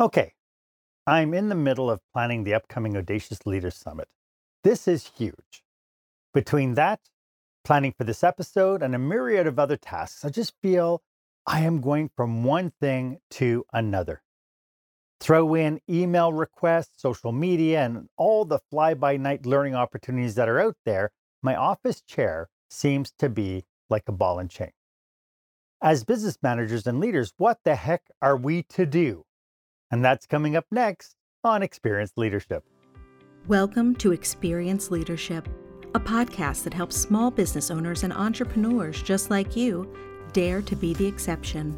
Okay, I'm in the middle of planning the upcoming Audacious Leaders Summit. This is huge. Between that, planning for this episode, and a myriad of other tasks, I just feel I am going from one thing to another. Throw in email requests, social media, and all the fly by night learning opportunities that are out there, my office chair seems to be like a ball and chain. As business managers and leaders, what the heck are we to do? And that's coming up next on Experienced Leadership. Welcome to Experienced Leadership, a podcast that helps small business owners and entrepreneurs just like you dare to be the exception.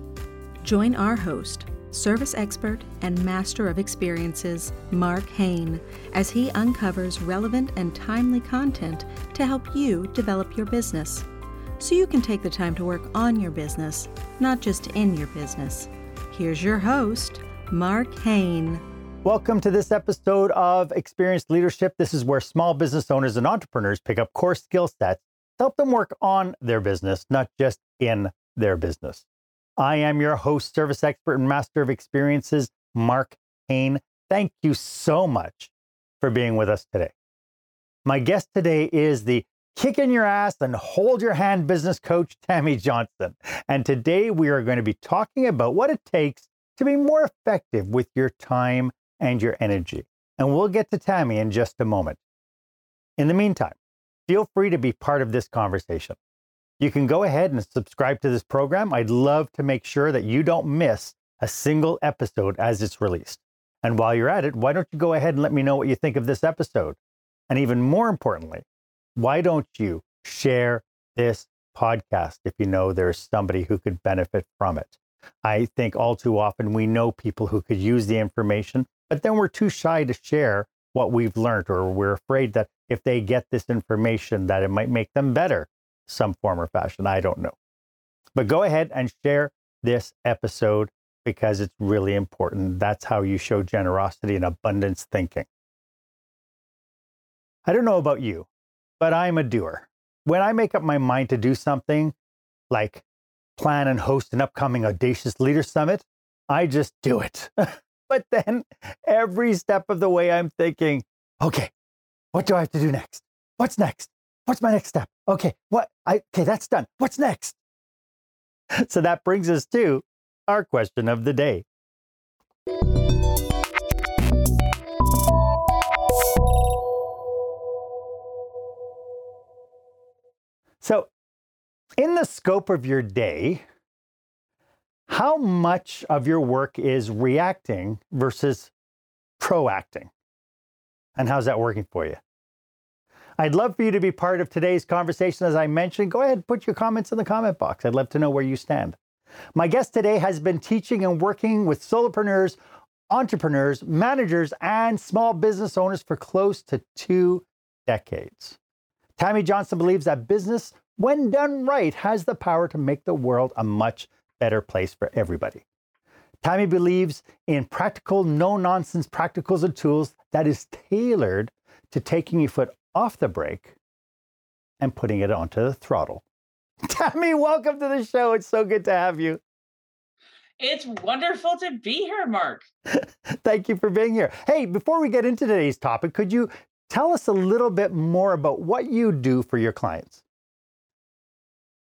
Join our host, service expert and master of experiences, Marc Haine, as he uncovers relevant and timely content to help you develop your business so you can take the time to work on your business, not just in your business. Here's your host, Marc Haine. Welcome to this episode of Experienced Leadership. This is where small business owners and entrepreneurs pick up core skill sets to help them work on their business, not just in their business. I am your host, service expert, and master of experiences, Marc Haine. Thank you so much for being with us today. My guest today is the kick in your ass and hold your hand business coach, Tammy Johnson. And today we are going to be talking about what it takes to be more effective with your time and your energy. And we'll get to Tammy in just a moment. In the meantime, feel free to be part of this conversation. You can go ahead and subscribe to this program. I'd love to make sure that you don't miss a single episode as it's released. And while you're at it, why don't you go ahead and let me know what you think of this episode? And even more importantly, why don't you share this podcast if you know there's somebody who could benefit from it? I think all too often we know people who could use the information, but then we're too shy to share what we've learned, or we're afraid that if they get this information, that it might make them better some form or fashion. I don't know. But go ahead and share this episode because it's really important. That's how you show generosity and abundance thinking. I don't know about you, but I'm a doer. When I make up my mind to do something like plan and host an upcoming Audacious Leader Summit, I just do it. but then every step of the way, I'm thinking, okay, what do I have to do next? What's next? What's my next step? Okay, what? I, okay, that's done. What's next? So that brings us to our question of the day. In the scope of your day, how much of your work is reacting versus proacting? And how's that working for you? I'd love for you to be part of today's conversation. As I mentioned, go ahead and put your comments in the comment box. I'd love to know where you stand. My guest today has been teaching and working with solopreneurs, entrepreneurs, managers, and small business owners for close to two decades. Tammy Johnson believes that business when done right, has the power to make the world a much better place for everybody. Tammy believes in practical, no nonsense practicals and tools that is tailored to taking your foot off the brake and putting it onto the throttle. Tammy, welcome to the show. It's so good to have you. It's wonderful to be here, Marc. Thank you for being here. Hey, before we get into today's topic, could you tell us a little bit more about what you do for your clients?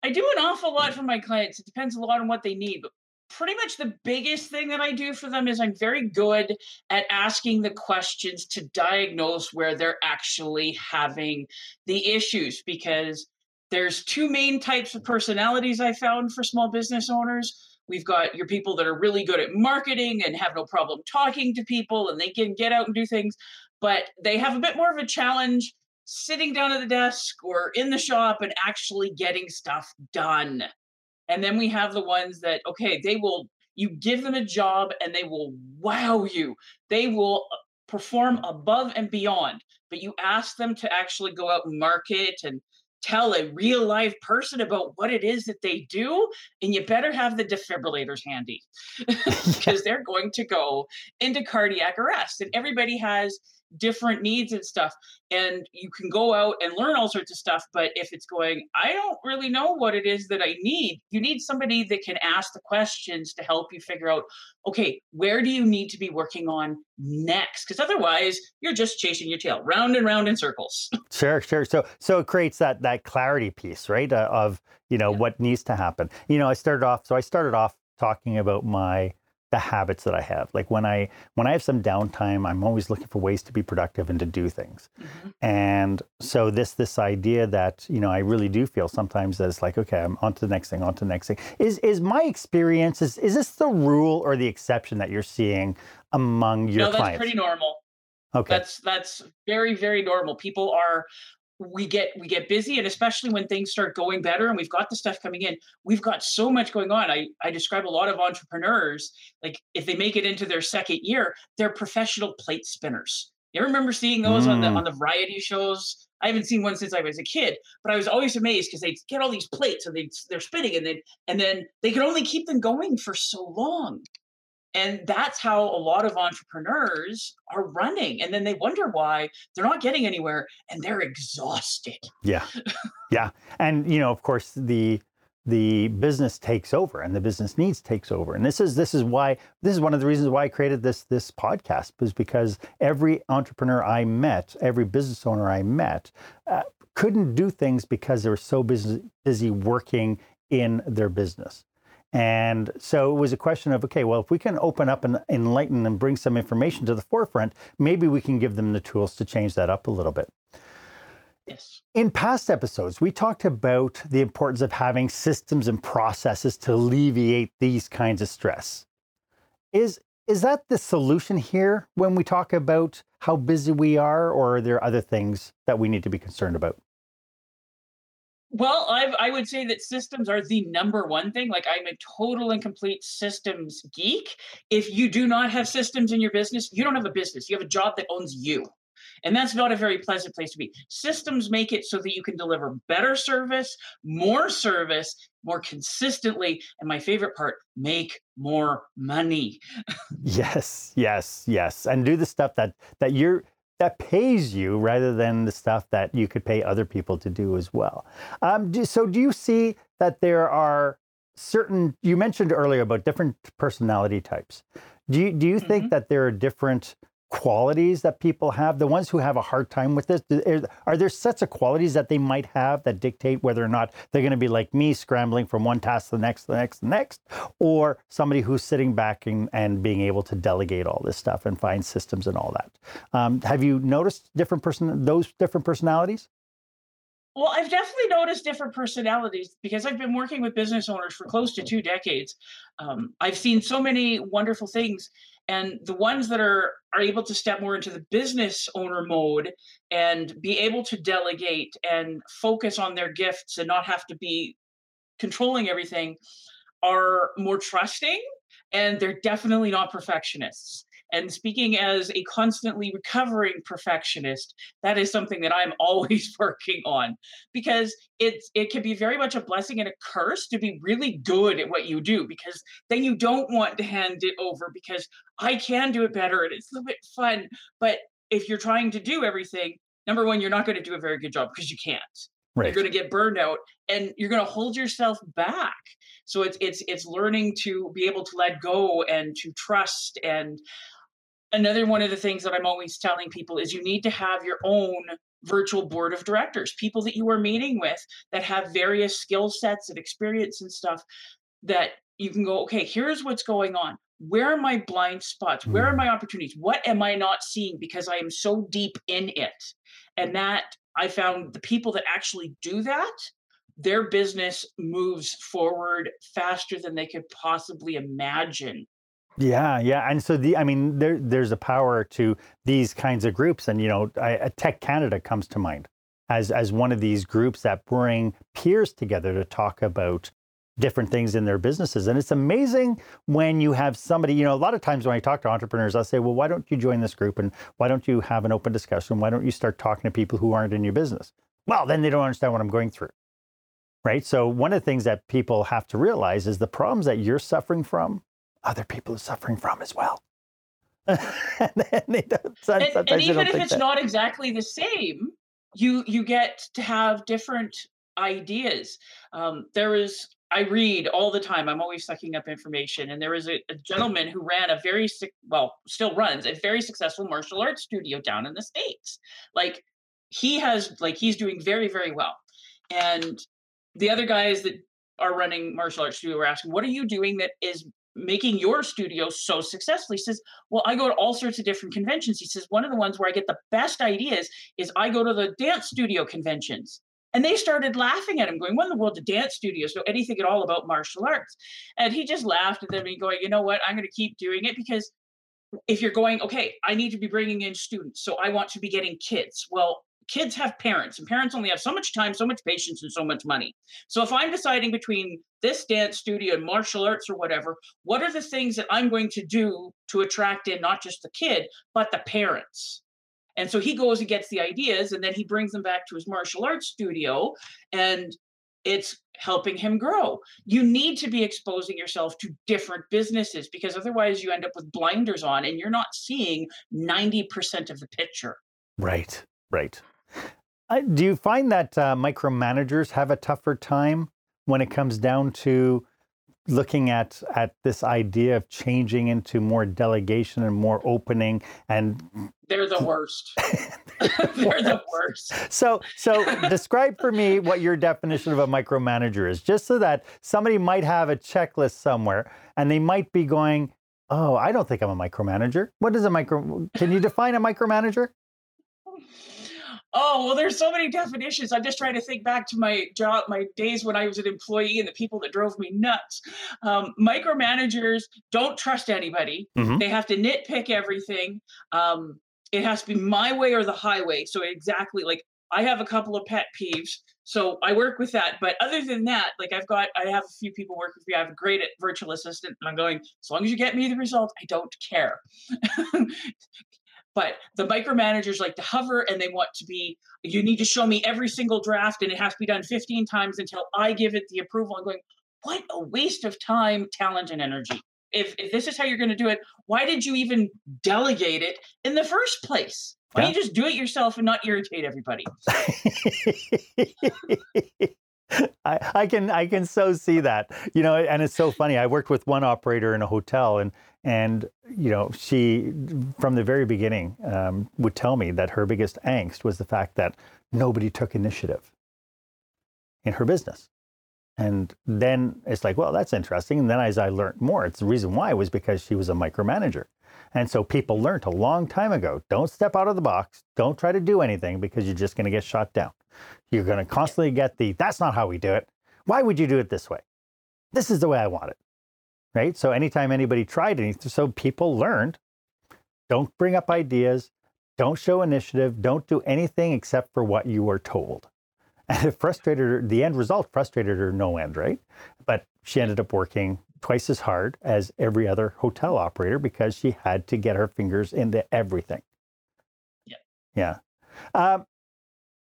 I do an awful lot for my clients. It depends a lot on what they need, but pretty much the biggest thing that I do for them is I'm very good at asking the questions to diagnose where they're actually having the issues because there's two main types of personalities I found for small business owners. We've got your people that are really good at marketing and have no problem talking to people and they can get out and do things, but they have a bit more of a challenge sitting down at the desk or in the shop and actually getting stuff done. And then we have the ones that, okay, they will, you give them a job and they will wow you. They will uh, perform above and beyond, but you ask them to actually go out and market and tell a real live person about what it is that they do and you better have the defibrillators handy because they're going to go into cardiac arrest and everybody has different needs and stuff. And you can go out and learn all sorts of stuff. But if it's going, I don't really know what it is that I need, you need somebody that can ask the questions to help you figure out, okay, where do you need to be working on next? Because otherwise, you're just chasing your tail round and round in circles. Sure, sure. So, so it creates that that clarity piece, right? Uh, of you know yeah. what needs to happen. You know, I started off. So I started off talking about my the habits that I have. Like when I when I have some downtime, I'm always looking for ways to be productive and to do things. Mm-hmm. And so this this idea that you know I really do feel sometimes that it's like okay, I'm on to the next thing, on to the next thing. Is is my experience is is this the rule or the exception that you're seeing among your no, that's clients? pretty normal. Okay. That's that's very very normal. People are we get we get busy and especially when things start going better and we've got the stuff coming in we've got so much going on. I i describe a lot of entrepreneurs like if they make it into their second year they're professional plate spinners. You remember seeing those mm. on the on the variety shows? I haven't seen one since i was a kid but i was always amazed because they get all these plates and they they're spinning and then and then they can only keep them going for so long and that's how a lot of entrepreneurs are running. And then they wonder why they're not getting anywhere and they're exhausted. Yeah. Yeah. And you know, of course, the the business takes over and the business needs takes over. And this is this is why this is one of the reasons why I created this this podcast is because every entrepreneur I met, every business owner I met, uh, couldn't do things because they were so busy busy working in their business. And so it was a question of, okay, well, if we can open up and enlighten and bring some information to the forefront, maybe we can give them the tools to change that up a little bit. Yes. In past episodes, we talked about the importance of having systems and processes to alleviate these kinds of stress. Is is that the solution here when we talk about how busy we are, or are there other things that we need to be concerned about? Well, i I would say that systems are the number one thing. Like, I'm a total and complete systems geek. If you do not have systems in your business, you don't have a business. You have a job that owns you. And that's not a very pleasant place to be. Systems make it so that you can deliver better service, more service, more consistently. And my favorite part, make more money. yes, yes, yes. And do the stuff that that you're that pays you rather than the stuff that you could pay other people to do as well. Um, do, so, do you see that there are certain? You mentioned earlier about different personality types. Do you do you mm-hmm. think that there are different qualities that people have? The ones who have a hard time with this, are there sets of qualities that they might have that dictate whether or not they're going to be like me, scrambling from one task to the next, the next, the next, or somebody who's sitting back and, and being able to delegate all this stuff and find systems and all that? Um, have you noticed different person those different personalities? Well, I've definitely noticed different personalities because I've been working with business owners for close to two decades. Um, I've seen so many wonderful things, and the ones that are are able to step more into the business owner mode and be able to delegate and focus on their gifts and not have to be controlling everything are more trusting, and they're definitely not perfectionists. And speaking as a constantly recovering perfectionist, that is something that I'm always working on because it's it can be very much a blessing and a curse to be really good at what you do because then you don't want to hand it over because I can do it better and it's a little bit fun. But if you're trying to do everything, number one, you're not going to do a very good job because you can't. Right. You're going to get burned out and you're going to hold yourself back. So it's it's it's learning to be able to let go and to trust and another one of the things that I'm always telling people is you need to have your own virtual board of directors, people that you are meeting with that have various skill sets and experience and stuff that you can go, okay, here's what's going on. Where are my blind spots? Where are mm. my opportunities? What am I not seeing because I am so deep in it? And that I found the people that actually do that, their business moves forward faster than they could possibly imagine yeah, yeah, and so the I mean there there's a power to these kinds of groups, and you know, I, uh, TEC Canada comes to mind as as one of these groups that bring peers together to talk about different things in their businesses. And it's amazing when you have somebody, you know, a lot of times when I talk to entrepreneurs, I'll say, well, why don't you join this group and why don't you have an open discussion? Why don't you start talking to people who aren't in your business? Well, then they don't understand what I'm going through. Right. So, one of the things that people have to realize is the problems that you're suffering from other people are suffering from as well. and, and, and even if it's that. not exactly the same, you you get to have different ideas. Um, there is I read all the time. I'm always sucking up information. And there was a, a gentleman who ran a very well, still runs a very successful martial arts studio down in the states. Like he has, like he's doing very very well. And the other guys that are running martial arts studio were asking, "What are you doing that is making your studio so successful. He says, Well, I go to all sorts of different conventions. He says, One of the ones where I get the best ideas is I go to the dance studio conventions. And they started laughing at him, going, What in the world, do dance studios know anything at all about martial arts? And he just laughed at them and going, You know what? I'm going to keep doing it because if you're going, okay, I need to be bringing in students, so I want to be getting kids. Well, kids have parents and parents only have so much time so much patience and so much money so if i'm deciding between this dance studio and martial arts or whatever what are the things that i'm going to do to attract in not just the kid but the parents and so he goes and gets the ideas and then he brings them back to his martial arts studio and it's helping him grow. You need to be exposing yourself to different businesses because otherwise you end up with blinders on and you're not seeing 90% of the picture. Right, right do you find that uh, micromanagers have a tougher time when it comes down to looking at at this idea of changing into more delegation and more opening and they're the worst. They're the worst. So so describe for me what your definition of a micromanager is just so that somebody might have a checklist somewhere and they might be going oh i don't think i'm a micromanager. What is a micro can you define a micromanager Oh, well, there's so many definitions. I'm just trying to think back to my job, my days when I was an employee and the people that drove me nuts. Um, micromanagers don't trust anybody. Mm-hmm. They have to nitpick everything. Um, it has to be my way or the highway. So, exactly like I have a couple of pet peeves. So I work with that. But other than that, like I've got, I have a few people work with me. I have a great virtual assistant, and I'm going, as long as you get me the result, I don't care. But the micromanagers like to hover and they want to be, you need to show me every single draft and it has to be done 15 times until I give it the approval. I'm going, what a waste of time, talent, and energy. If, if this is how you're going to do it, why did you even delegate it in the first place? Why yeah. don't you just do it yourself and not irritate everybody? I, I can I can so see that you know and it's so funny. I worked with one operator in a hotel and and you know she from the very beginning um, would tell me that her biggest angst was the fact that nobody took initiative in her business. And then it's like well that's interesting. And then as I learned more it's the reason why was because she was a micromanager. And so people learned a long time ago don't step out of the box don't try to do anything because you're just going to get shot down you're going to constantly get the, that's not how we do it. Why would you do it this way? This is the way I want it. Right. So anytime anybody tried anything, so people learned don't bring up ideas, don't show initiative, don't do anything except for what you were told. And it frustrated her, the end result frustrated her no end, right? But she ended up working twice as hard as every other hotel operator because she had to get her fingers into everything. Yeah. Yeah. Um,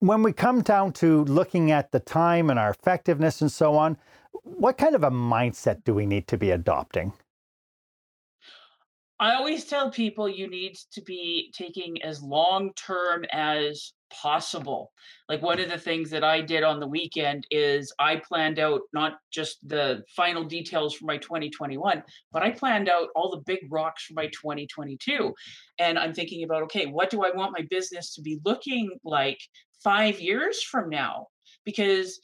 when we come down to looking at the time and our effectiveness and so on, what kind of a mindset do we need to be adopting? I always tell people you need to be taking as long term as possible. Like one of the things that I did on the weekend is I planned out not just the final details for my 2021, but I planned out all the big rocks for my 2022. And I'm thinking about, okay, what do I want my business to be looking like five years from now? Because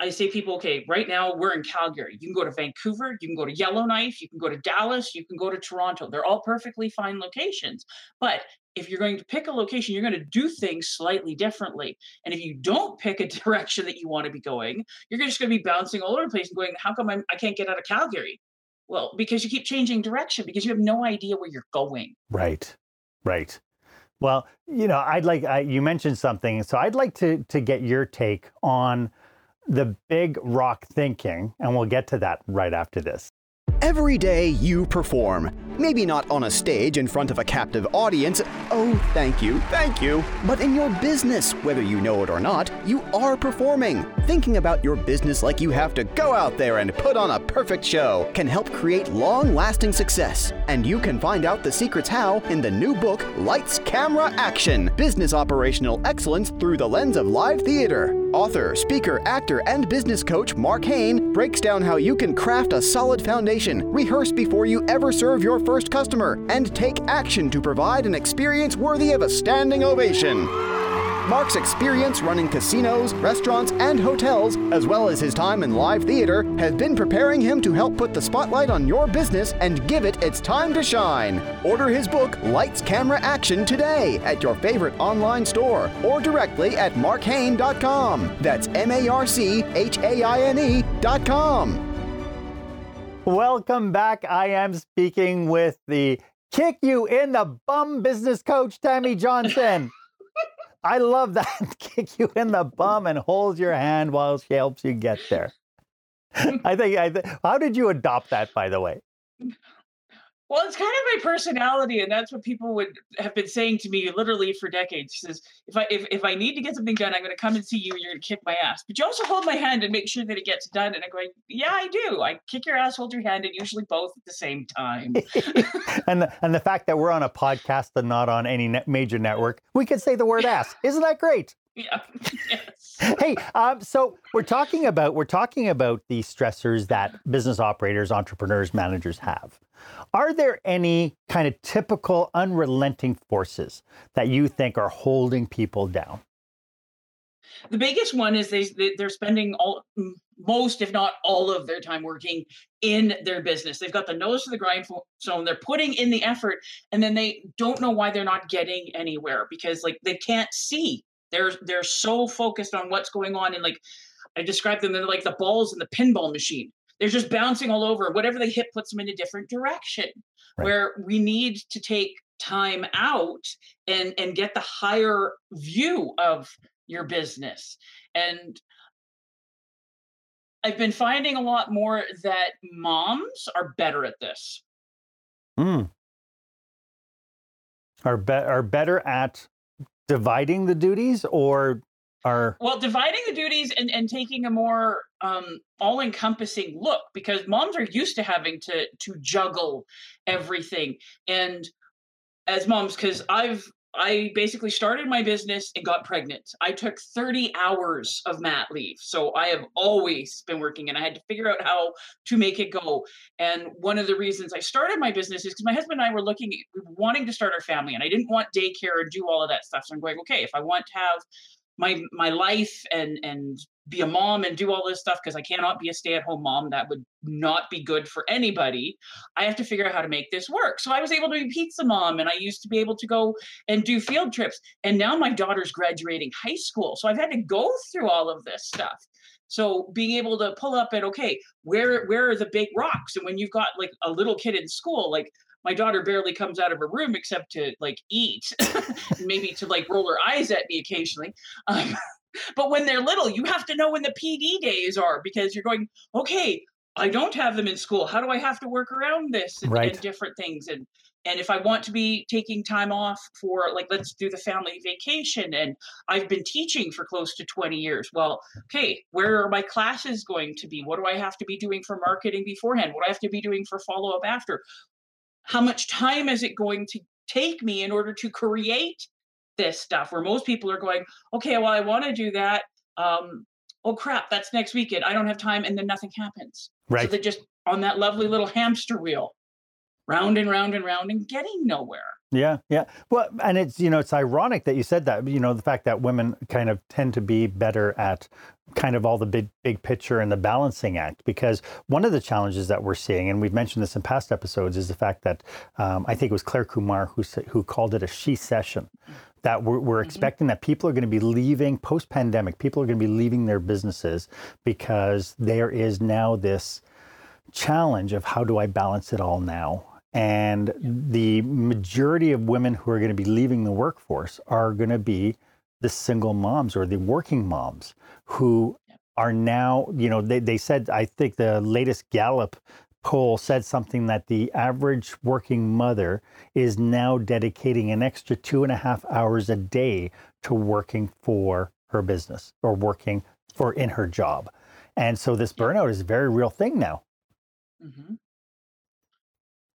I say people, okay, right now we're in Calgary. You can go to Vancouver, you can go to Yellowknife, you can go to Dallas, you can go to Toronto. They're all perfectly fine locations. But if you're going to pick a location, you're going to do things slightly differently. And if you don't pick a direction that you want to be going, you're just going to be bouncing all over the place and going, how come I'm, I can't get out of Calgary? Well, because you keep changing direction because you have no idea where you're going. Right, right. Well, you know, I'd like I, you mentioned something, so I'd like to to get your take on the big rock thinking, and we'll get to that right after this. Every day you perform Maybe not on a stage in front of a captive audience. Oh, thank you, thank you. But in your business, whether you know it or not, you are performing. Thinking about your business like you have to go out there and put on a perfect show can help create long lasting success. And you can find out the secrets how in the new book, Lights, Camera, Action Business Operational Excellence Through the Lens of Live Theater. Author, speaker, actor, and business coach Marc Haine breaks down how you can craft a solid foundation, rehearse before you ever serve your first customer, and take action to provide an experience worthy of a standing ovation. Marc's experience running casinos, restaurants, and hotels, as well as his time in live theater, has been preparing him to help put the spotlight on your business and give it its time to shine. Order his book, Lights, Camera, Action, today at your favorite online store or directly at marchaine.com. That's M A R C H A I N E.com. Welcome back. I am speaking with the kick you in the bum business coach, Tammy Johnson. I love that. Kick you in the bum and holds your hand while she helps you get there. I think. I th- how did you adopt that, by the way? Well, it's kind of my personality, and that's what people would have been saying to me literally for decades. She says, "If I if, if I need to get something done, I'm going to come and see you, and you're going to kick my ass. But you also hold my hand and make sure that it gets done." And I'm going, "Yeah, I do. I kick your ass, hold your hand, and usually both at the same time." and the, and the fact that we're on a podcast and not on any net major network, we could say the word ass. Isn't that great? Yeah. yes. Hey, um, so we're talking about we're talking about the stressors that business operators, entrepreneurs, managers have. Are there any kind of typical unrelenting forces that you think are holding people down? The biggest one is they they're spending all most, if not all, of their time working in their business. They've got the nose to the grindstone. They're putting in the effort, and then they don't know why they're not getting anywhere because like they can't see. They're they're so focused on what's going on, and like I describe them, they're like the balls in the pinball machine they're just bouncing all over. Whatever they hit puts them in a different direction. Right. Where we need to take time out and and get the higher view of your business. And I've been finding a lot more that moms are better at this. Mm. Are be- are better at dividing the duties or are well dividing the duties and, and taking a more um, all-encompassing look because moms are used to having to to juggle everything. And as moms because i've I basically started my business and got pregnant. I took 30 hours of mat leave. So I have always been working and I had to figure out how to make it go. And one of the reasons I started my business is because my husband and I were looking, wanting to start our family and I didn't want daycare and do all of that stuff. So I'm going, okay, if I want to have my my life and and be a mom and do all this stuff because I cannot be a stay-at-home mom. That would not be good for anybody. I have to figure out how to make this work. So I was able to be pizza mom and I used to be able to go and do field trips. And now my daughter's graduating high school. So I've had to go through all of this stuff. So being able to pull up at okay, where where are the big rocks? And when you've got like a little kid in school, like my daughter barely comes out of her room except to like eat, maybe to like roll her eyes at me occasionally. Um, but when they're little, you have to know when the PD days are because you're going, okay, I don't have them in school. How do I have to work around this and, right. and different things? And and if I want to be taking time off for like let's do the family vacation and I've been teaching for close to 20 years. Well, okay, where are my classes going to be? What do I have to be doing for marketing beforehand? What do I have to be doing for follow up after? How much time is it going to take me in order to create this stuff? Where most people are going okay well i want to do that um, oh crap that's next weekend i don't have time and then nothing happens. Right. so they're just on that lovely little hamster wheel round and round and round and getting nowhere yeah, yeah. Well, and it's you know it's ironic that you said that. You know the fact that women kind of tend to be better at kind of all the big big picture and the balancing act because one of the challenges that we're seeing and we've mentioned this in past episodes is the fact that um, I think it was Claire Kumar who who called it a shecession that we're, we're mm-hmm. expecting that people are going to be leaving post pandemic people are going to be leaving their businesses because there is now this challenge of how do I balance it all now and the majority of women who are going to be leaving the workforce are going to be the single moms or the working moms who are now, you know, they, they said, I think the latest Gallup poll said something that the average working mother is now dedicating an extra two and a half hours a day to working for her business or working for in her job. And so this burnout is a very real thing now. Mm-hmm.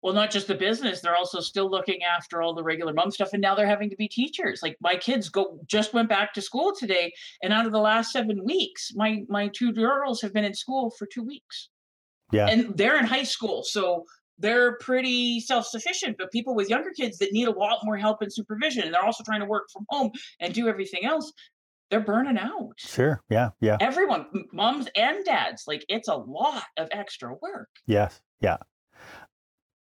Well, not just the business; they're also still looking after all the regular mom stuff, and now they're having to be teachers. Like my kids go just went back to school today, and out of the last seven weeks, my my two girls have been in school for two weeks. Yeah, and they're in high school, so they're pretty self-sufficient but people with younger kids that need a lot more help and supervision and they're also trying to work from home and do everything else they're burning out. Sure. Yeah. Yeah. Everyone, moms and dads, like it's a lot of extra work. Yes. Yeah.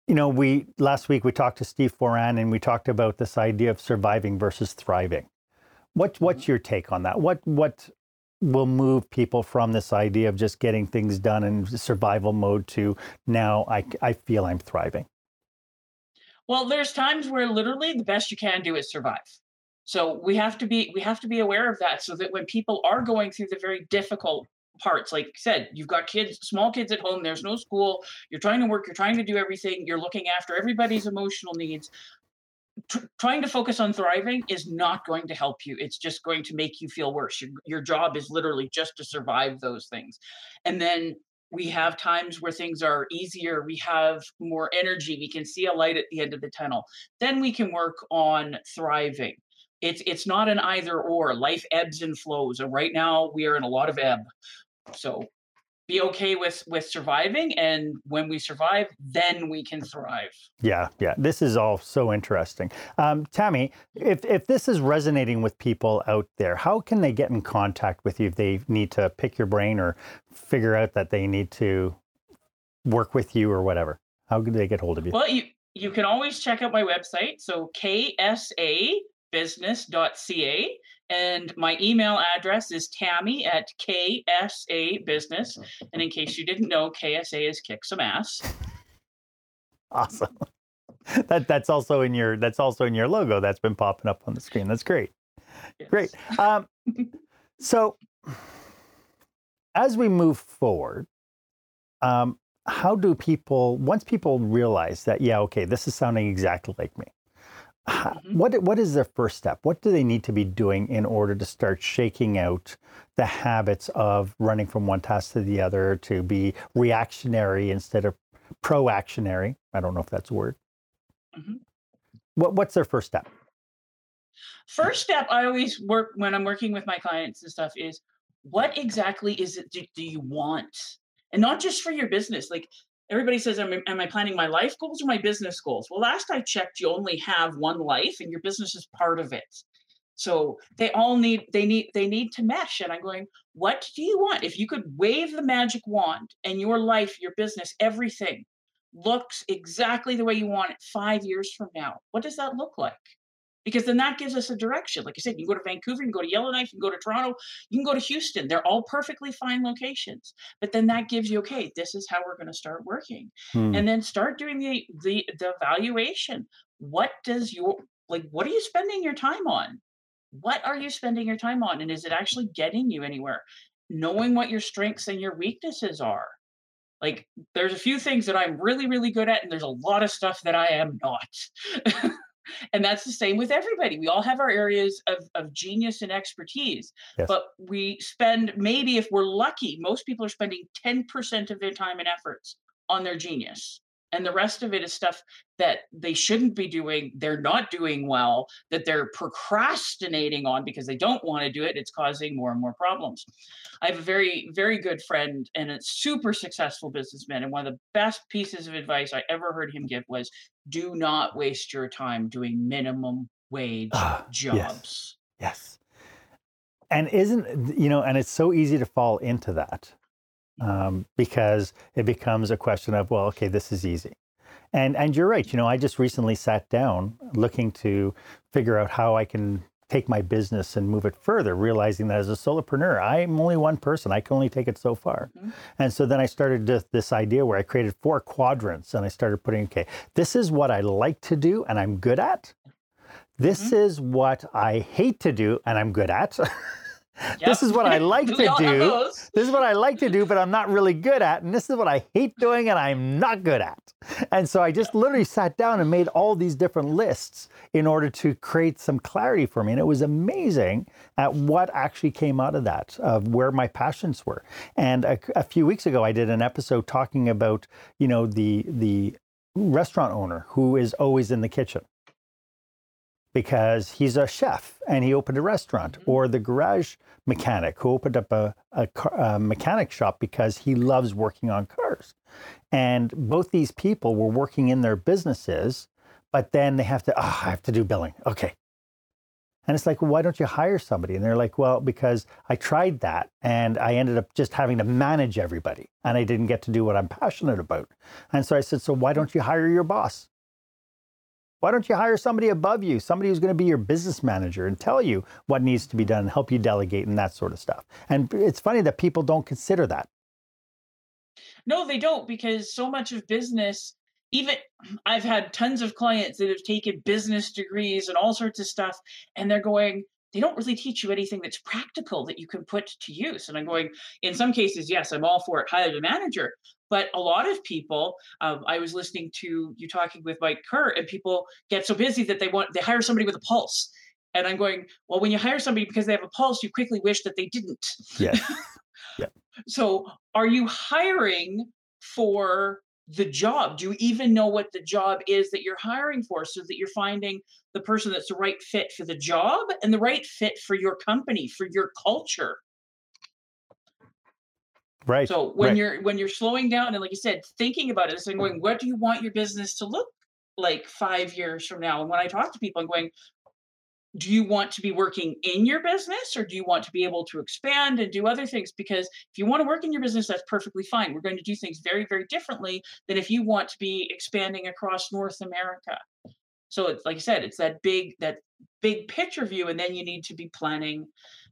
You know, we last week we talked to Steve Foran and we talked about this idea of surviving versus thriving. What what's mm-hmm. your take on that? What what will move people from this idea of just getting things done in survival mode to now I I feel I'm thriving? Well, there's times where literally the best you can do is survive so we have to be we have to be aware of that so that when people are going through the very difficult parts like I said you've got kids small kids at home there's no school you're trying to work you're trying to do everything you're looking after everybody's emotional needs T- trying to focus on thriving is not going to help you it's just going to make you feel worse your, your job is literally just to survive those things and then we have times where things are easier we have more energy we can see a light at the end of the tunnel then we can work on thriving it's it's not an either or. Life ebbs and flows, and right now we are in a lot of ebb. So be okay with with surviving and when we survive then we can thrive. Yeah yeah this is all so interesting. Um, tammy if if this is resonating with people out there how can they get in contact with you if they need to pick your brain or figure out that they need to work with you or whatever? How can they get hold of you? Well you you can always check out my website so ksa business.ca. And my email address is tammy at KSA Business. And in case you didn't know, KSA is kick some ass. Awesome. That that's also in your that's also in your logo that's been popping up on the screen. That's great. Yes. Great. Um, so as we move forward, um, how do people once people realize that yeah okay this is sounding exactly like me Mm-hmm. What what is their first step? What do they need to be doing in order to start shaking out the habits of running from one task to the other to be reactionary instead of proactionary? I don't know if that's a word. Mm-hmm. What what's their first step? First step I always work when I'm working with my clients and stuff is what exactly is it do, do you want? And not just for your business. Like everybody says am, am i planning my life goals or my business goals? Well last i checked you only have one life and your business is part of it. So they all need they need they need to mesh and i'm going what do you want? If you could wave the magic wand and your life your business everything looks exactly the way you want it five years from now what does that look like because then that gives us a direction. Like I said, you can go to Vancouver, you can go to Yellowknife, you can go to Toronto, you can go to Houston. They're all perfectly fine locations. But then that gives you, okay, this is how we're going to start working. Hmm. And then start doing the, the the evaluation. What does your like what are you spending your time on? What are you spending your time on? And is it actually getting you anywhere? Knowing what your strengths and your weaknesses are. Like there's a few things that I'm really, really good at, and there's a lot of stuff that I am not. and that's the same with everybody we all have our areas of, of genius and expertise yes. but we spend maybe if we're lucky most people are spending 10% of their time and efforts on their genius and the rest of it is stuff that they shouldn't be doing they're not doing well that they're procrastinating on because they don't want to do it it's causing more and more problems. I have a very very good friend and a super successful businessman and one of the best pieces of advice i ever heard him give was do not waste your time doing minimum wage uh, jobs. Yes. yes. And isn't you know and it's so easy to fall into that um, because it becomes a question of, well, okay, this is easy. And, and you're right. You know, I just recently sat down looking to figure out how I can take my business and move it further, realizing that as a solopreneur, I'm only one person. I can only take it so far. Mm-hmm. And so then I started this idea where I created four quadrants and I started putting, okay, this is what I like to do and I'm good at. This mm-hmm. is what I hate to do and I'm good at. Yep. This is what I like to do. This is what I like to do, but I'm not really good at. And this is what I hate doing and I'm not good at. And so I just literally sat down and made all these different lists in order to create some clarity for me. And it was amazing at what actually came out of that, of where my passions were. And a, a few weeks ago, I did an episode talking about, you know, the the restaurant owner who is always in the kitchen because he's a chef and he opened a restaurant, Mhm. or the garage mechanic who opened up a, a, car, a mechanic shop because he loves working on cars. And both these people were working in their businesses, but then they have to, oh, I have to do billing. Okay. And it's like, well, why don't you hire somebody? And they're like, well, because I tried that and I ended up just having to manage everybody and I didn't get to do what I'm passionate about. And so I said, so why don't you hire your boss? Why don't you hire somebody above you, somebody who's going to be your business manager and tell you what needs to be done and help you delegate and that sort of stuff? And it's funny that people don't consider that. No, they don't because so much of business, even I've had tons of clients that have taken business degrees and all sorts of stuff, and they're going, they don't really teach you anything that's practical that you can put to use. And I'm going, in some cases, yes, I'm all for it, hire the manager. But a lot of people, um, I was listening to you talking with Mike Kerr, and people get so busy that they want they hire somebody with a pulse. And I'm going, well, when you hire somebody because they have a pulse, you quickly wish that they didn't. Yeah. yeah. So, are you hiring for the job? Do you even know what the job is that you're hiring for so that you're finding the person that's the right fit for the job and the right fit for your company, for your culture? Right. So, when right. you're when you're slowing down and like you said, thinking about it and going, what do you want your business to look like 5 years from now? And when I talk to people, I'm going, do you want to be working in your business or do you want to be able to expand and do other things because if you want to work in your business that's perfectly fine we're going to do things very very differently than if you want to be expanding across north america so it's like i said it's that big that big picture view and then you need to be planning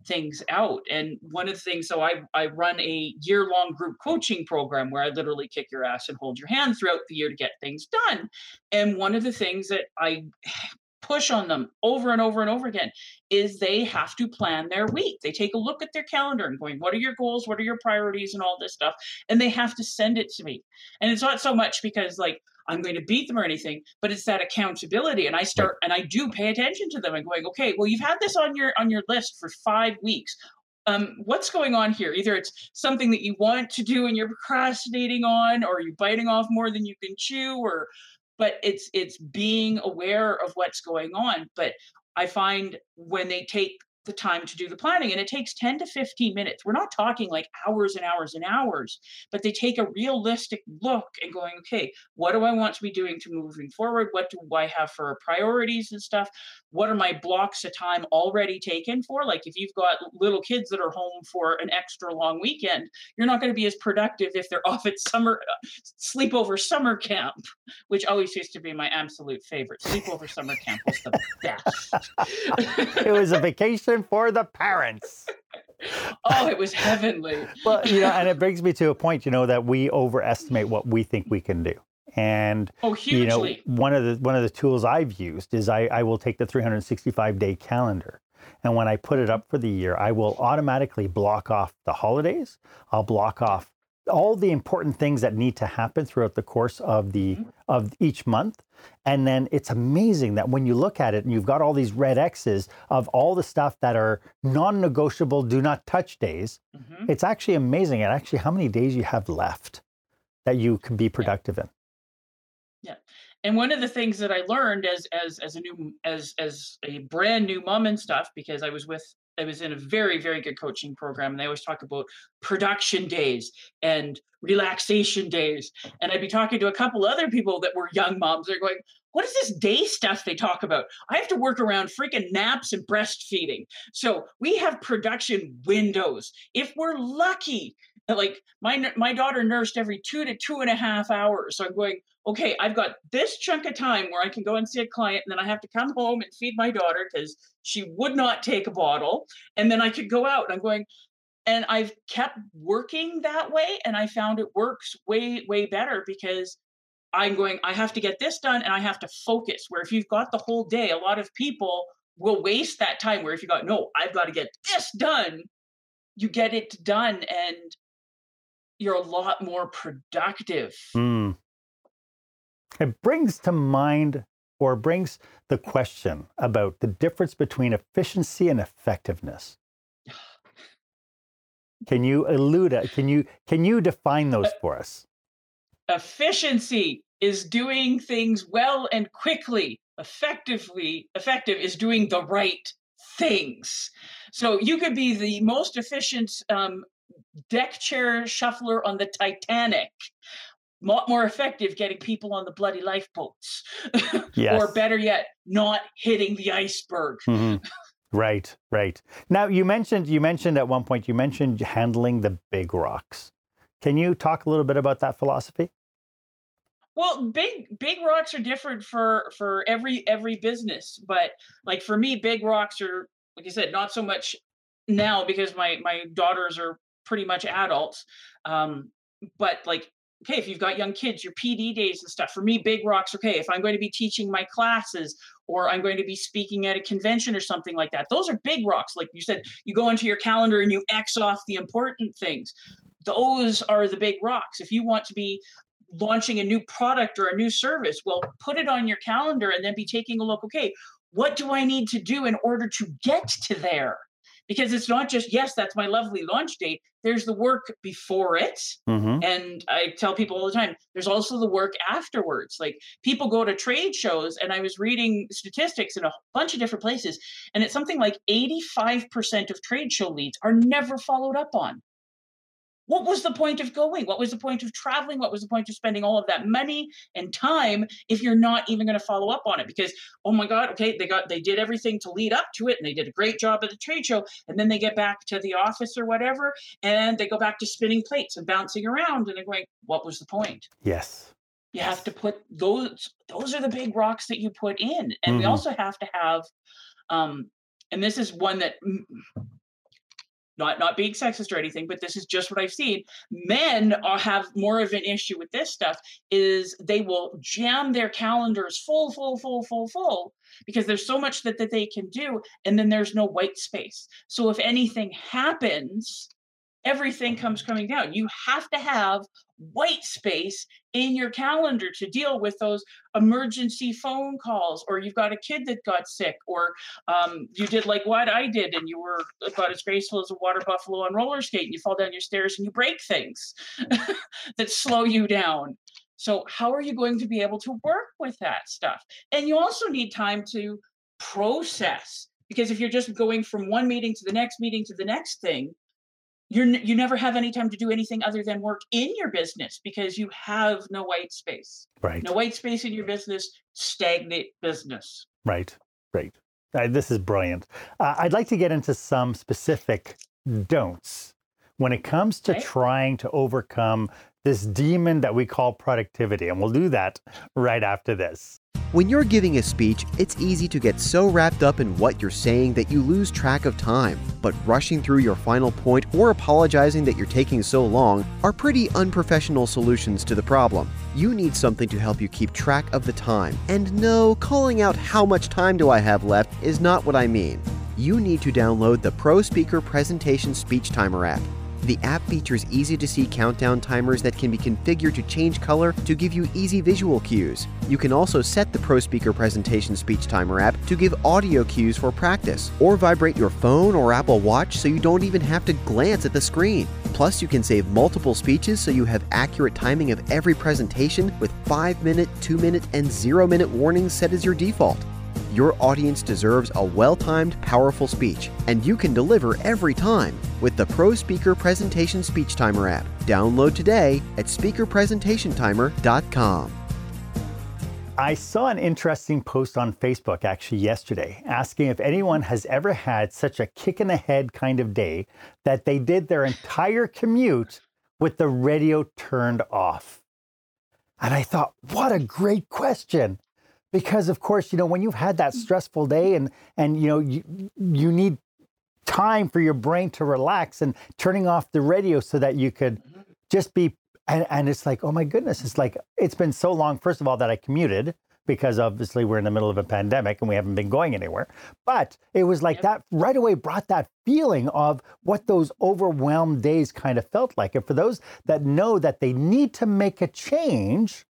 things out and one of the things so i i run a year long group coaching program where i literally kick your ass and hold your hand throughout the year to get things done and one of the things that i push on them over and over and over again is they have to plan their week. They take a look at their calendar and going, what are your goals? What are your priorities and all this stuff? And they have to send it to me. And it's not so much because like I'm going to beat them or anything, but it's that accountability. And I start and I do pay attention to them and going, okay, well, you've had this on your on your list for five weeks. Um, what's going on here? Either it's something that you want to do and you're procrastinating on, or you're biting off more than you can chew, or but it's it's being aware of what's going on but i find when they take the time to do the planning and it takes 10 to 15 minutes. We're not talking like hours and hours and hours but they take a realistic look and going okay what do i want to be doing to moving forward? What do i have for priorities and stuff? What are my blocks of time already taken for? Like if you've got little kids that are home for an extra long weekend you're not going to be as productive if they're off at summer sleepover summer camp which always used to be my absolute favorite. Sleepover summer camp was the best. It was a vacation for the parents. oh it was heavenly Well, you know, and it brings me to a point, you know, that we overestimate what we think we can do. And oh you know, one of the one of the tools I've used is I, I will take the 365 day calendar. And when I put it up for the year, I will automatically block off the holidays. I'll block off all the important things that need to happen throughout the course of the of each month. And then it's amazing that when you look at it and you've got all these red X's of all the stuff that are non-negotiable, do not touch days, Mhm. it's actually amazing at actually how many days you have left that you can be productive in. Yeah. And one of the things that I learned as as as a new as as a brand new mom and stuff because I was with I was in a very very good coaching program and they always talk about production days and relaxation days and I'd be talking to a couple other people that were young moms they're going what is this day stuff they talk about? I have to work around freaking naps and breastfeeding. So we have production windows. If we're lucky like my my daughter nursed every two to two and a half hours so I'm going okay, I've got this chunk of time where I can go and see a client, and then I have to come home and feed my daughter because she would not take a bottle. And then I could go out. And I'm going, and I've kept working that way, and I found it works way, way better because I'm going, I have to get this done and I have to focus. Where if you've got the whole day, a lot of people will waste that time. Where if you got, no, I've got to get this done you get it done and you're a lot more productive. Mm. It brings to mind or brings the question about the difference between efficiency and effectiveness. Can you elude it? Can you can you define those for us? Efficiency is doing things well and quickly. Effectively, effective is doing the right things. So you could be the most efficient um, deck chair shuffler on the Titanic. Lot more effective getting people on the bloody lifeboats. Yes. or better yet, not hitting the iceberg. Mhm. Right, right. Now you mentioned you mentioned at one point you mentioned handling the big rocks. Can you talk a little bit about that philosophy? Well, big big rocks are different for for every every business, but like for me, big rocks are like I said, not so much now because my my daughters are pretty much adults. Um, but like, okay, if you've got young kids, your PD days and stuff. For me, big rocks. Okay, if I'm going to be teaching my classes or I'm going to be speaking at a convention or something like that, those are big rocks. Like you said, you go into your calendar and you X off the important things. Those are the big rocks. If you want to be launching a new product or a new service, well, put it on your calendar and then be taking a look. Okay, what do I need to do in order to get to there? Because it's not just, yes, that's my lovely launch date. There's the work before it. Mm-hmm. And I tell people all the time, there's also the work afterwards. Like people go to trade shows, and I was reading statistics in a bunch of different places, and it's something like 85% of trade show leads are never followed up on what was the point of going? What was the point of traveling? What was the point of spending all of that money and time if you're not even going to follow up on it? Because oh my God, okay, they got they did everything to lead up to it, and they did a great job at the trade show, and then they get back to the office or whatever, and they go back to spinning plates and bouncing around, and they're going, what was the point? Yes. You have to put those those are the big rocks that you put in, and we Mhm. also have to have, um, and this is one that not not being sexist or anything, but this is just what I've seen. Men are, have more of an issue with this stuff. Is they will jam their calendars full, full, full, full, full because there's so much that that they can do, and then there's no white space. So if anything happens, everything comes coming down. You have to have white space in your calendar to deal with those emergency phone calls, or you've got a kid that got sick, or um, you did like what I did, and you were about as graceful as a water buffalo on roller skate, and you fall down your stairs and you break things that slow you down. So, how are you going to be able to work with that stuff? And you also need time to process because if you're just going from one meeting to the next meeting to the next thing, you're n- you never have any time to do anything other than work in your business because you have no white space. Right. No white space in your business, stagnant business. Right. Right. Uh, this is brilliant. Uh, I'd like to get into some specific don'ts when it comes to Okay. trying to overcome this demon that we call productivity. And we'll do that right after this. When you're giving a speech, it's easy to get so wrapped up in what you're saying that you lose track of time. But rushing through your final point or apologizing that you're taking so long are pretty unprofessional solutions to the problem. You need something to help you keep track of the time. And no, calling out how much time do I have left is not what I mean. You need to download the Pro Speaker Presentation Speech Timer app. The app features easy to see countdown timers that can be configured to change color to give you easy visual cues. You can also set the Pro Speaker Presentation Speech Timer app to give audio cues for practice, or vibrate your phone or Apple Watch so you don't even have to glance at the screen. Plus, you can save multiple speeches so you have accurate timing of every presentation with 5 minute, 2 minute, and 0 minute warnings set as your default. Your audience deserves a well timed, powerful speech, and you can deliver every time with the Pro Speaker Presentation Speech Timer app. Download today at speakerpresentationtimer.com. I saw an interesting post on Facebook actually yesterday asking if anyone has ever had such a kick in the head kind of day that they did their entire commute with the radio turned off. And I thought, what a great question. Because of course, you know, when you've had that stressful day and and you know, you you need time for your brain to relax and turning off the radio so that you could just be and, and it's like oh my goodness it's like it's been so long first of all that i commuted because obviously we're in the middle of a pandemic and we haven't been going anywhere. But it was like yep. that right away brought that feeling of what those overwhelmed days kind of felt like. And for those that know that they need to make a change,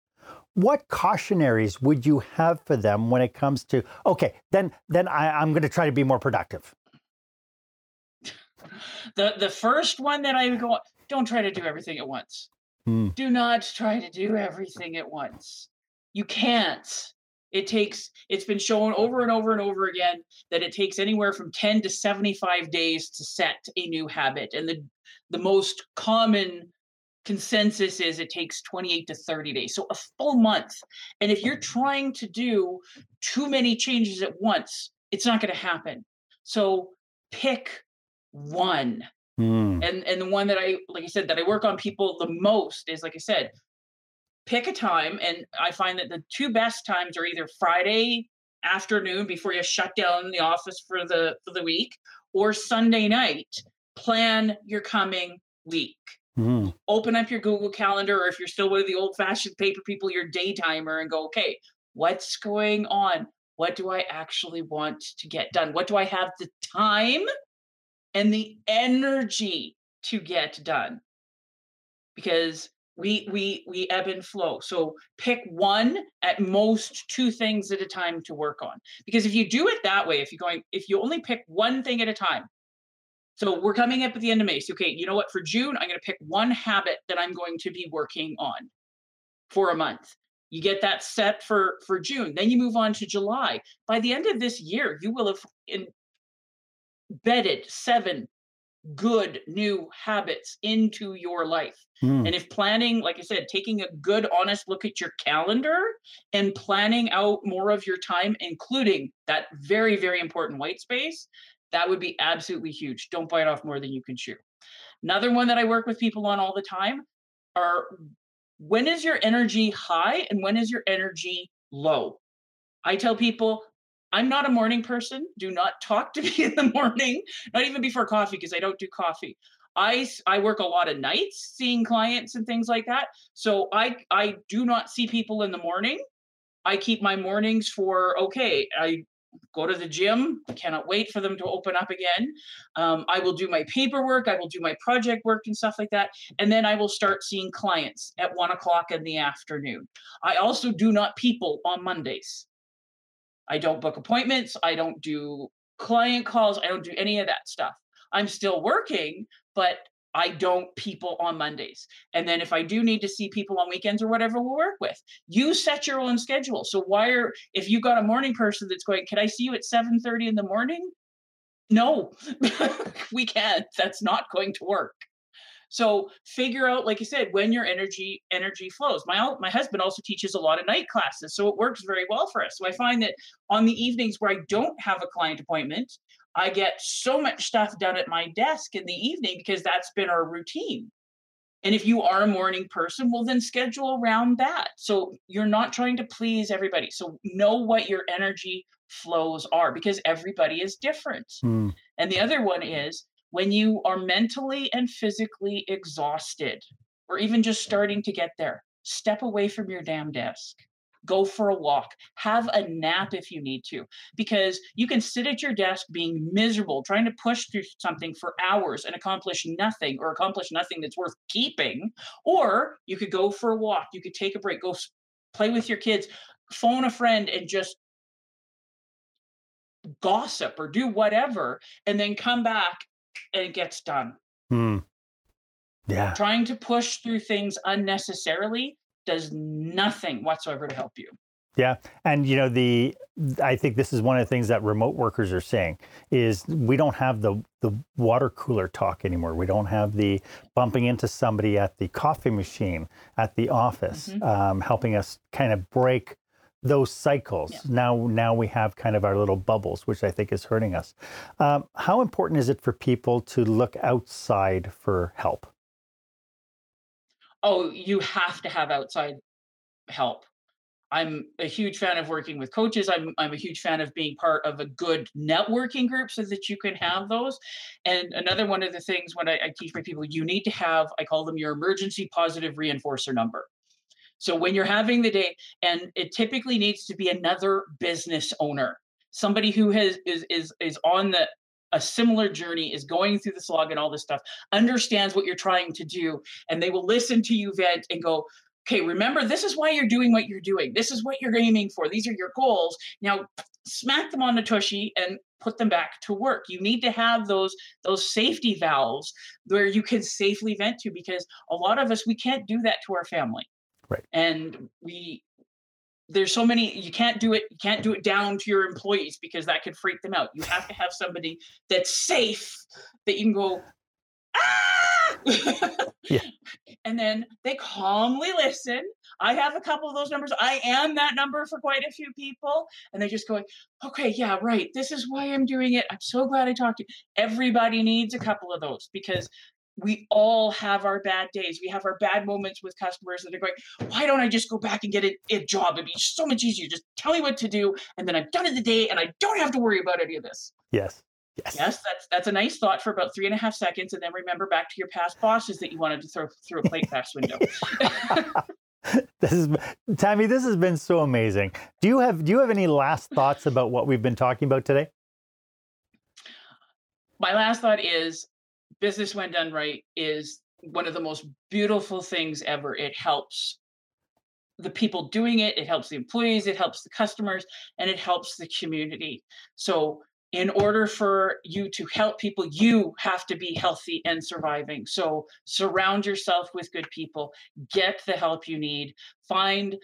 what cautionaries would you have for them when it comes to okay then then I, i'm going to try to be more productive? The the first one that i go don't try to do everything at once. Hmm. do not try to do everything at once. You can't. It takes it's been shown over and over and over again that it takes anywhere from 10 to 75 days to set a new habit and the the most common consensus is it takes 28 to 30 days so a full month. And if you're trying to do too many changes at once it's not going to happen. So pick one. Mm. and and the one that i like i said that i work on people the most is like i said pick a time and i find that the two best times are either friday afternoon before you shut down the office for the for the week or sunday night. Plan your coming week Mm-hmm. Open up your Google Calendar, or if you're still one of the old fashioned paper people, your day timer, and go, okay, what's going on? What do I actually want to get done? What do I have the time and the energy to get done? Because we we we ebb and flow. So pick one at most two things at a time to work on. Because if you do it that way, if you're going, if you only pick one thing at a time, so we're coming up at the end of May. So, okay, you know what? For June, I'm going to pick one habit that I'm going to be working on for a month. You get that set for for June. Then you move on to July. By the end of this year, you will have embedded seven good new habits into your life. Mm. And if planning, like I said, taking a good, honest look at your calendar and planning out more of your time, including that very, very important white space, that would be absolutely huge. Don't bite off more than you can chew. Another one that I work with people on all the time are when is your energy high and when is your energy low? I tell people, I'm not a morning person. Do not talk to me in the morning, not even before coffee, because I don't do coffee. I, I work a lot of nights seeing clients and things like that. So I I do not see people in the morning. I keep my mornings for okay, I go to the gym. Cannot wait for them to open up again. Um, I will do my paperwork. I will do my project work and stuff like that. And then I will start seeing clients at one o'clock in the afternoon. I also do not people on Mondays. I don't book appointments. I don't do client calls. I don't do any of that stuff. I'm still working, but I don't people on Mondays. And then if I do need to see people on weekends or whatever, we'll work with. You set your own schedule. So why are if you got a morning person that's going, can I see you at 7:30 in the morning? No, we can't. That's not going to work. So figure out, like I said, when your energy energy flows. My my husband also teaches a lot of night classes, so it works very well for us. So I find that on the evenings where I don't have a client appointment, I get so much stuff done at my desk in the evening because that's been our routine. And if you are a morning person, well, then schedule around that. So you're not trying to please everybody. So know what your energy flows are because everybody is different. Mm. And the other one is when you are mentally and physically exhausted, or even just starting to get there, step away from your damn desk. Go for a walk, have a nap if you need to, because you can sit at your desk being miserable, trying to push through something for hours and accomplish nothing or accomplish nothing that's worth keeping. Or you could go for a walk, you could take a break, go play with your kids, phone a friend, and just gossip or do whatever, and then come back it gets done. Hmm. Yeah. Trying to push through things unnecessarily does nothing whatsoever to help you. Yeah, and you know the I think this is one of the things that remote workers are saying is we don't have the the water cooler talk anymore. We don't have the bumping into somebody at the coffee machine at the office, mm-hmm. um, helping us kind of break those cycles. Yeah. Now, now we have kind of our little bubbles, which I think is hurting us. Um, how important is it for people to look outside for help? oh, you have to have outside help. I'm a huge fan of working with coaches. I'm I'm a huge fan of being part of a good networking group so that you can have those. And another one of the things when I, I teach my people, you need to have, I call them your emergency positive reinforcer number. So when you're having the day, and it typically needs to be another business owner, somebody who has is is is on the a similar journey is going through the slog and all this stuff understands what you're trying to do and they will listen to you vent and go okay remember this is why you're doing what you're doing. This is what you're aiming for. These are your goals. Now smack them on the tushy and put them back to work. You need to have those those safety valves where you can safely vent to because a lot of us we can't do that to our family right. and we there's so many you can't do it you can't do it down to your employees because that could freak them out. You have to have somebody that's safe that you can go ah! yeah. and then they calmly listen. I have a couple of those numbers. I am that number for quite a few people and they're just going okay yeah right. This is why i'm doing it. I'm so glad i talked to you. Everybody needs a couple of those because we all have our bad days. We have our bad moments with customers that are going, why don't I just go back and get a, a, job? It'd be so much easier. Just tell me what to do, and then I'm done in the day, and I don't have to worry about any of this. Yes. Yes. Yes, that's that's a nice thought for about three and a half seconds, and then remember back to your past bosses that you wanted to throw through a plate glass window. this is Tammy. This has been so amazing. Do you have do you have any last thoughts about what we've been talking about today? My last thought is business when done right is one of the most beautiful things ever. It helps the people doing it, it helps the employees, it helps the customers, and it helps the community. So, in order for you to help people, you have to be healthy and surviving. So, surround yourself with good people, get the help you need, find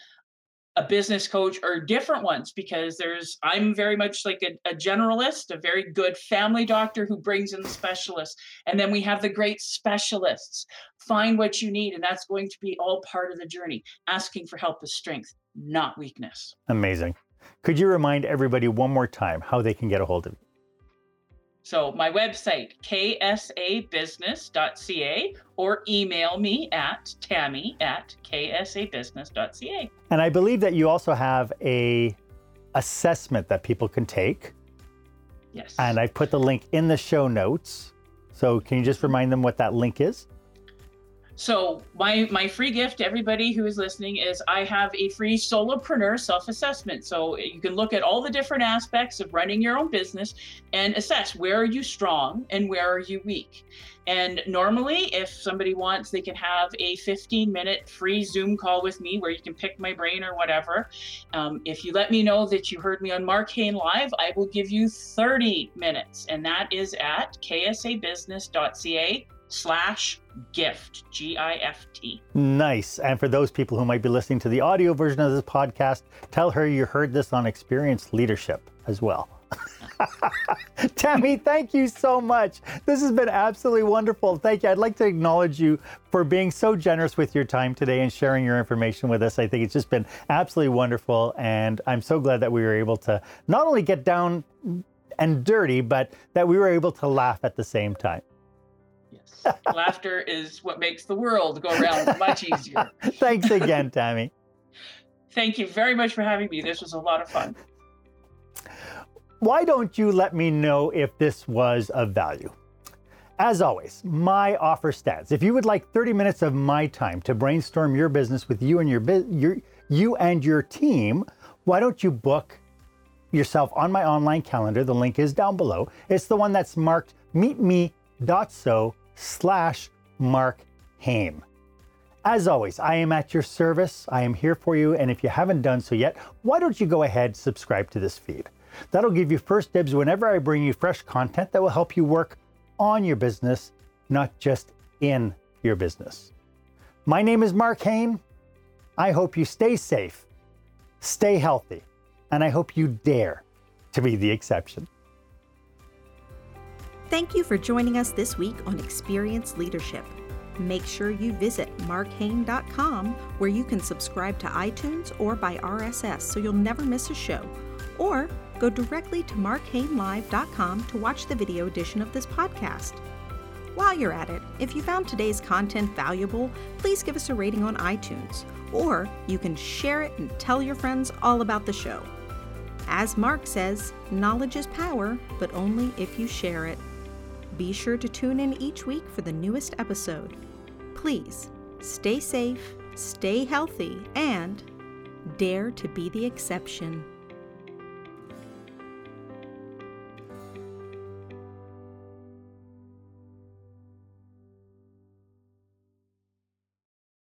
a business coach or different ones because there's i'm very much like a, a, generalist a very good family doctor who brings in the specialists. And then we have the great specialists. Find what you need and that's going to be all part of the journey. Asking for help is strength not weakness. Amazing. Could you remind everybody one more time how they can get a hold of you so my website, ksabusiness.ca, or email me at tammy at ksabusiness.ca. And I believe that you also have a assessment that people can take. Yes. And I put the link in the show notes. So can you just remind them what that link is? So my my free gift to everybody who is listening is I have a free solopreneur self-assessment. So you can look at all the different aspects of running your own business and assess where are you strong and where are you weak. And normally, if somebody wants, they can have a 15 minute free Zoom call with me where you can pick my brain or whatever. Um, if you let me know that you heard me on Marc Haine Live, I will give you 30 minutes. And that is at ksabusiness.ca slash gift g-i-f-t nice and for those people who might be listening to the audio version of this podcast tell her you heard this on experienced leadership as well Tammy, thank you so much. This has been absolutely wonderful. Thank you. I'd like to acknowledge you for being so generous with your time today and sharing your information with us. I think it's just been absolutely wonderful. And I'm so glad that we were able to not only get down and dirty, but that we were able to laugh at the same time. Laughter is what makes the world go around much easier. Thanks again, Tammy. Thank you very much for having me. This was a lot of fun. Why don't you let me know if this was of value? As always, my offer stands. If you would like 30 minutes of my time to brainstorm your business with you and your, your you and your team, why don't you book yourself on my online calendar? The link is down below. It's the one that's marked meetme.so slash Marc Haine. As always, I am at your service. I am here for you. And if you haven't done so yet, why don't you go ahead subscribe to this feed? That'll give you first dibs whenever I bring you fresh content that will help you work on your business, not just in your business. My name is Marc Haine. I hope you stay safe, stay healthy, and I hope you dare to be the exception. Thank you for joining us this week on Experience Leadership. Make sure you visit marchaine.com where you can subscribe to iTunes or by RSS so you'll never miss a show. Or go directly to marchainelive.com to watch the video edition of this podcast. While you're at it, if you found today's content valuable, please give us a rating on iTunes, or you can share it and tell your friends all about the show. As Marc says, knowledge is power, but only if you share it. Be sure to tune in each week for the newest episode. Please stay safe, stay healthy, and dare to be the exception.